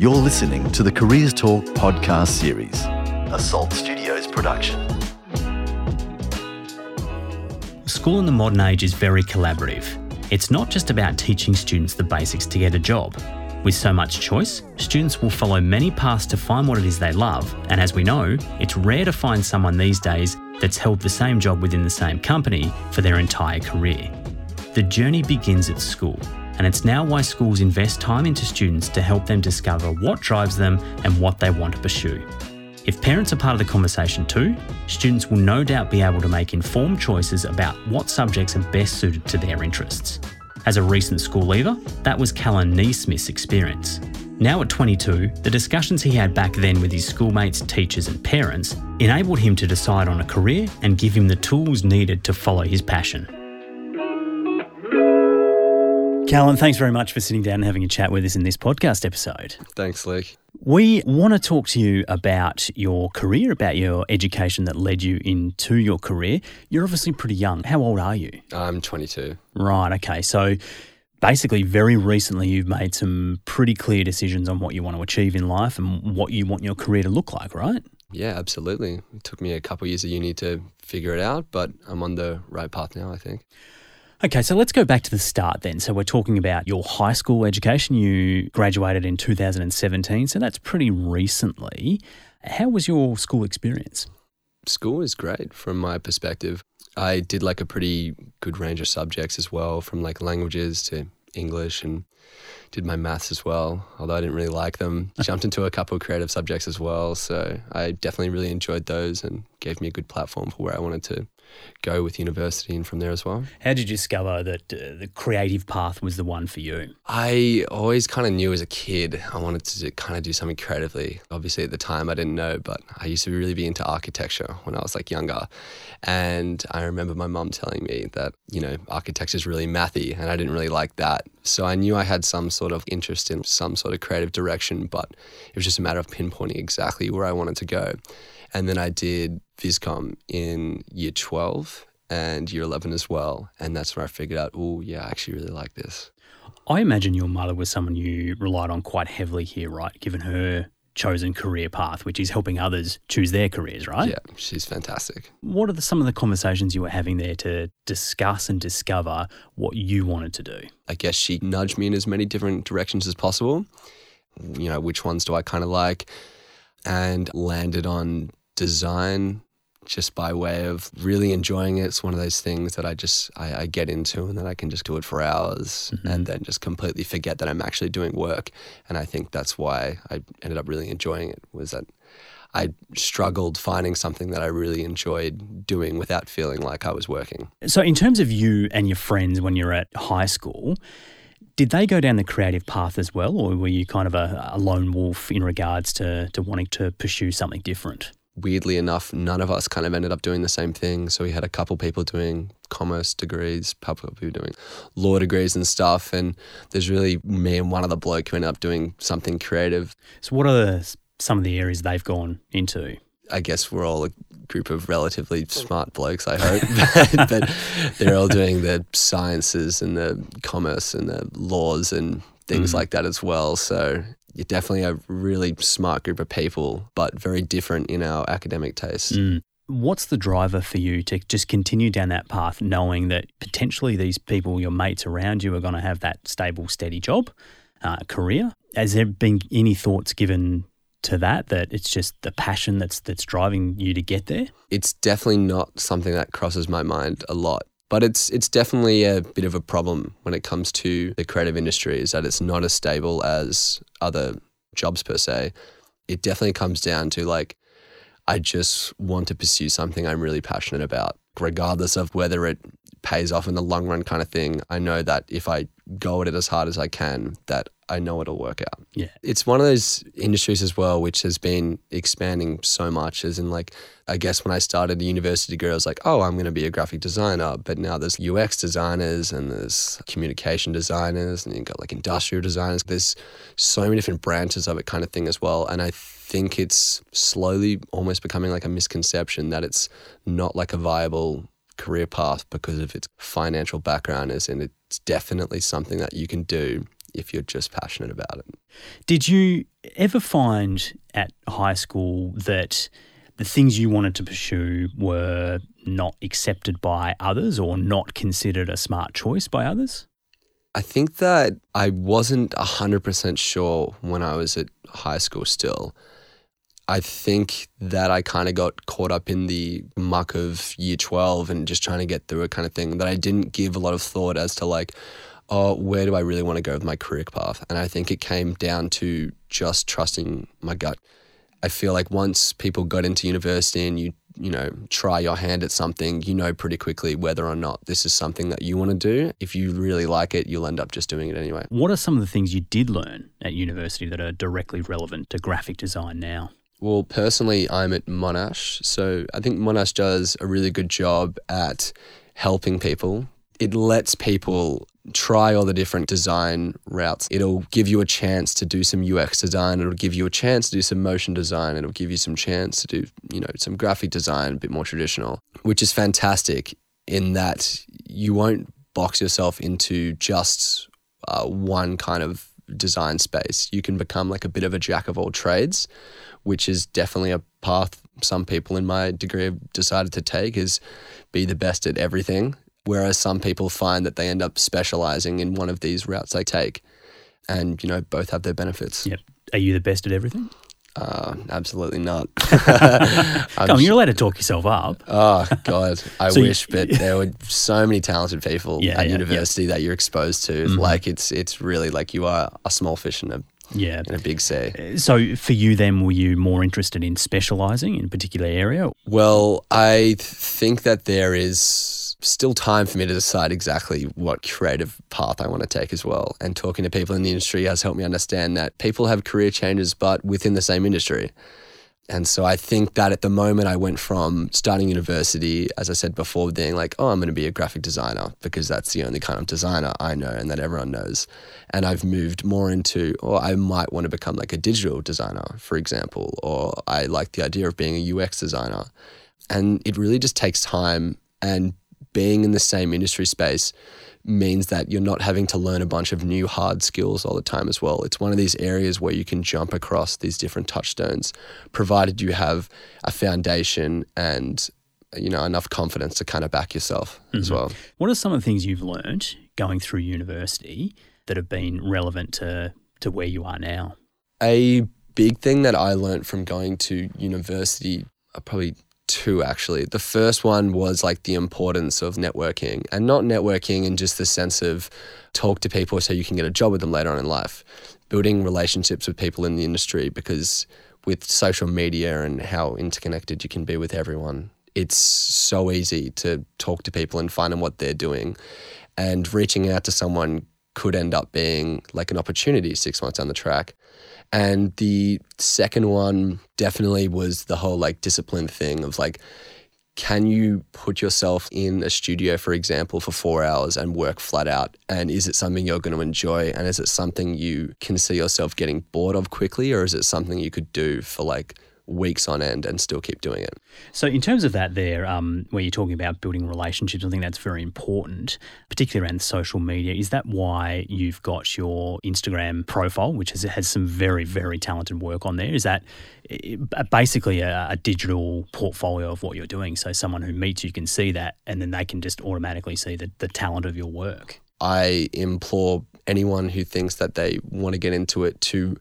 You're listening to the Careers Talk podcast series, a Salt Studios production. School in the modern age is very collaborative. It's not just about teaching students the basics to get a job. With so much choice, students will follow many paths to find what it is they love, and as we know, it's rare to find someone these days that's held the same job within the same company for their entire career. The journey begins at school, and it's now why schools invest time into students to help them discover what drives them and what they want to pursue. If parents are part of the conversation too, students will no doubt be able to make informed choices about what subjects are best suited to their interests. As a recent school leaver, that was Callen Neesmith's experience. Now at 22, the discussions he had back then with his schoolmates, teachers, and parents enabled him to decide on a career and give him the tools needed to follow his passion. Callen, thanks very much for sitting down and having a chat with us in this podcast episode. Thanks, Luke. We want to talk to you about your career, about your education that led you into your career. You're obviously pretty young. How old are you? I'm 22. Right, okay. So basically, very recently, you've made some pretty clear decisions on what you want to achieve in life and what you want your career to look like, right? Yeah, absolutely. It took me a couple of years of uni to figure it out, but I'm on the right path now, I think. Okay, so let's go back to the start then. So we're talking about your high school education. You graduated in 2017, so that's pretty recently. How was your school experience? School was great from my perspective. I did like a pretty good range of subjects as well, from like languages to English and did my maths as well, although I didn't really like them. Jumped into a couple of creative subjects as well. So I definitely really enjoyed those and gave me a good platform for where I wanted to go with university and from there as well. How did you discover that uh, the creative path was the one for you? I always kind of knew as a kid I wanted to kind of do something creatively. Obviously, at the time I didn't know, but I used to really be into architecture when I was like younger. And I remember my mum telling me that, you know, architecture is really mathy, and I didn't really like that. So I knew I had some sort of interest in some sort of creative direction, but it was just a matter of pinpointing exactly where I wanted to go. And then I did Viscom in year 12 and year 11 as well. And that's where I figured out, oh, yeah, I actually really like this. I imagine your mother was someone you relied on quite heavily here, right? Given her chosen career path, which is helping others choose their careers, right? Yeah, she's fantastic. What are the, some of the conversations you were having there to discuss and discover what you wanted to do? I guess she nudged me in as many different directions as possible. You know, which ones do I kind of like? And landed on design just by way of really enjoying it. It's one of those things that I just I, I get into and then I can just do it for hours mm-hmm. and then just completely forget that I'm actually doing work. And I think that's why I ended up really enjoying it was that I struggled finding something that I really enjoyed doing without feeling like I was working. So in terms of you and your friends when you're at high school, did they go down the creative path as well, or were you kind of a, a lone wolf in regards to, to wanting to pursue something different? Weirdly enough, none of us kind of ended up doing the same thing. So we had a couple people doing commerce degrees, couple people doing law degrees and stuff. And there's really me and one other bloke who ended up doing something creative. So what are the, some of the areas they've gone into? I guess we're all a group of relatively smart blokes, I hope. but they're all doing the sciences and the commerce and the laws and things mm. like that as well. So you're definitely a really smart group of people, but very different in our academic tastes. Mm. What's the driver for you to just continue down that path, knowing that potentially these people, your mates around you, are going to have that stable, steady job, uh, career? Has there been any thoughts given to that that it's just the passion that's that's driving you to get there? It's definitely not something that crosses my mind a lot. But it's it's definitely a bit of a problem when it comes to the creative industry is that it's not as stable as other jobs per se. It definitely comes down to like I just want to pursue something I'm really passionate about, regardless of whether it pays off in the long run kind of thing. I know that if I go at it as hard as I can, that I know it'll work out. Yeah. It's one of those industries as well, which has been expanding so much. As in, like, I guess when I started the university degree, I was like, oh, I'm going to be a graphic designer. But now there's UX designers and there's communication designers and you've got like industrial designers. There's so many different branches of it kind of thing as well. And I think it's slowly almost becoming like a misconception that it's not like a viable career path because of its financial background is and it's definitely something that you can do if you're just passionate about it. Did you ever find at high school that the things you wanted to pursue were not accepted by others or not considered a smart choice by others? I think that I wasn't 100% sure when I was at high school still. I think that I kind of got caught up in the muck of year 12 and just trying to get through it kind of thing that I didn't give a lot of thought as to like, oh, where do I really want to go with my career path? And I think it came down to just trusting my gut. I feel like once people got into university and you you know, try your hand at something, you know pretty quickly whether or not this is something that you want to do. If you really like it, you'll end up just doing it anyway. What are some of the things you did learn at university that are directly relevant to graphic design now? Well, personally, I'm at Monash. So I think Monash does a really good job at helping people. It lets people try all the different design routes. It'll give you a chance to do some UX design. It'll give you a chance to do some motion design. It'll give you some chance to do, you know, some graphic design, a bit more traditional, which is fantastic in that you won't box yourself into just uh, one kind of design space. You can become like a bit of a jack of all trades, which is definitely a path some people in my degree have decided to take is be the best at everything Whereas some people find that they end up specializing in one of these routes they take. And, you know, both have their benefits. Yep. Are you the best at everything? Uh, absolutely not. Come on, you're allowed to talk yourself up. Oh God, I so wish, you, but there were so many talented people yeah, at yeah, university yeah. that you're exposed to. Mm-hmm. Like it's it's really like you are a small fish in a yeah in a big. Uh, so for you, then, were you more interested in specialising in a particular area? Well, I think that there is still time for me to decide exactly what creative path I want to take as well. And talking to people in the industry has helped me understand that people have career changes, but within the same industry. And so I think that at the moment I went from starting university, as I said before, being like, oh, I'm going to be a graphic designer because that's the only kind of designer I know and that everyone knows. And I've moved more into, or I might want to become like a digital designer, for example, or I like the idea of being a UX designer. And it really just takes time and being in the same industry space means that you're not having to learn a bunch of new hard skills all the time as well. It's one of these areas where you can jump across these different touchstones, provided you have a foundation and you know enough confidence to kind of back yourself mm-hmm. as well. What are some of the things you've learned going through university that have been relevant to to where you are now? A big thing that I learned from going to university, I probably two actually. The first one was like the importance of networking and not networking in just the sense of talk to people so you can get a job with them later on in life. Building relationships with people in the industry because with social media and how interconnected you can be with everyone, it's so easy to talk to people and find out what they're doing. And reaching out to someone could end up being like an opportunity six months down the track. And the second one definitely was the whole like discipline thing of like, can you put yourself in a studio, for example, for four hours and work flat out? And is it something you're going to enjoy? And is it something you can see yourself getting bored of quickly? Or is it something you could do for like weeks on end and still keep doing it. So, in terms of that, there, um, where you're talking about building relationships, I think that's very important, particularly around social media. Is that why you've got your Instagram profile, which has, has some very, very talented work on there? Is that eh, basically a, a digital portfolio of what you're doing? So, someone who meets you can see that and then they can just automatically see the, the talent of your work. I implore anyone who thinks that they want to get into it to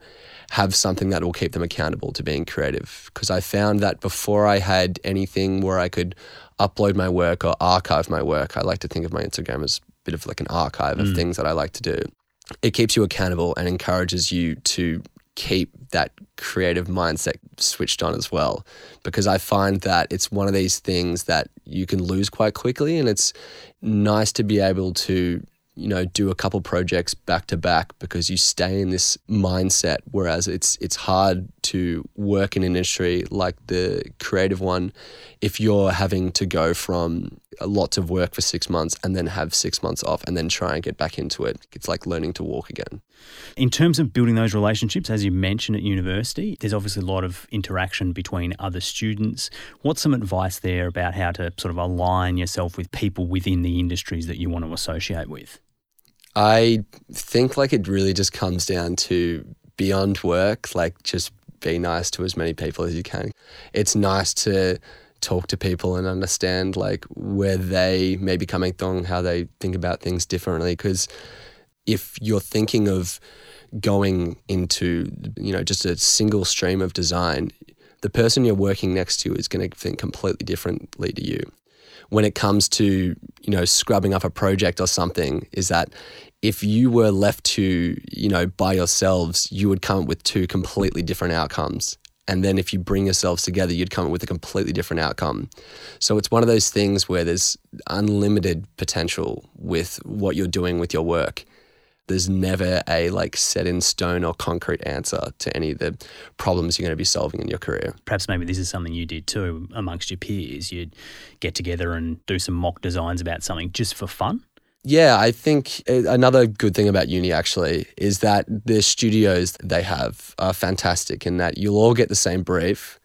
have something that will keep them accountable to being creative. Because I found that before I had anything where I could upload my work or archive my work, I like to think of my Instagram as a bit of like an archive mm. of things that I like to do. It keeps you accountable and encourages you to keep that creative mindset switched on as well because I find that it's one of these things that you can lose quite quickly and it's nice to be able to you know, do a couple projects back to back because you stay in this mindset. Whereas it's it's hard to work in an industry like the creative one if you're having to go from lots of work for six months and then have six months off and then try and get back into it. It's like learning to walk again. In terms of building those relationships, as you mentioned at university, there's obviously a lot of interaction between other students. What's some advice there about how to sort of align yourself with people within the industries that you want to associate with? I think like it really just comes down to beyond work, like just be nice to as many people as you can. It's nice to talk to people and understand like where they may be coming from, how they think about things differently. Because if you're thinking of going into you know just a single stream of design, the person you're working next to is going to think completely differently to you. When it comes to you know scrubbing up a project or something, is that if you were left to you know by yourselves, you would come up with two completely different outcomes and then if you bring yourselves together, you'd come up with a completely different outcome. So it's one of those things where there's unlimited potential with what you're doing with your work. There's never a like set in stone or concrete answer to any of the problems you're going to be solving in your career. Perhaps maybe this is something you did too amongst your peers. You'd get together and do some mock designs about something just for fun. Yeah, I think uh, another good thing about uni actually is that the studios they have are fantastic in that you'll all get the same brief.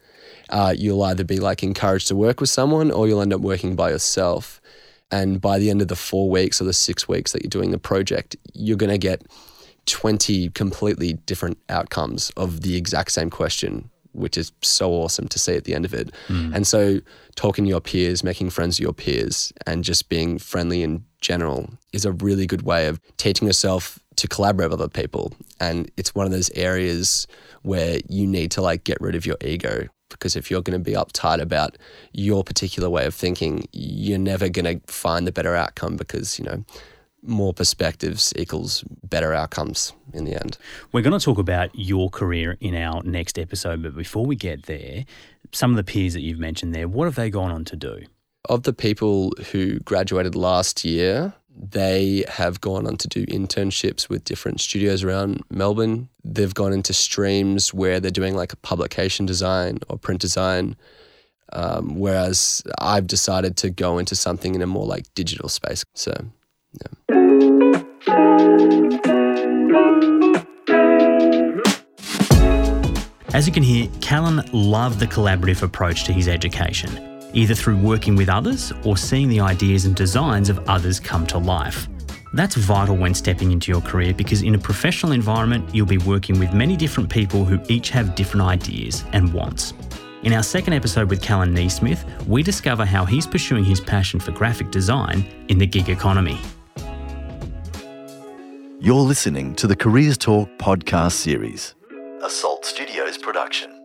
Uh, you'll either be like encouraged to work with someone or you'll end up working by yourself. And by the end of the four weeks or the six weeks that you're doing the project, you're going to get 20 completely different outcomes of the exact same question which is so awesome to see at the end of it. Mm. And so, talking to your peers, making friends with your peers, and just being friendly in general is a really good way of teaching yourself to collaborate with other people. And it's one of those areas where you need to like get rid of your ego because if you're going to be uptight about your particular way of thinking, you're never going to find the better outcome because, you know, more perspectives equals better outcomes in the end. We're going to talk about your career in our next episode, but before we get there, some of the peers that you've mentioned there, what have they gone on to do? Of the people who graduated last year, they have gone on to do internships with different studios around Melbourne. They've gone into streams where they're doing like a publication design or print design. Um, whereas I've decided to go into something in a more like digital space. So as you can hear, Callen loved the collaborative approach to his education, either through working with others or seeing the ideas and designs of others come to life. That's vital when stepping into your career because in a professional environment, you'll be working with many different people who each have different ideas and wants. In our second episode with Callen Neesmith, we discover how he's pursuing his passion for graphic design in the gig economy. You're listening to the Careers Talk podcast series, a Salt Studios production.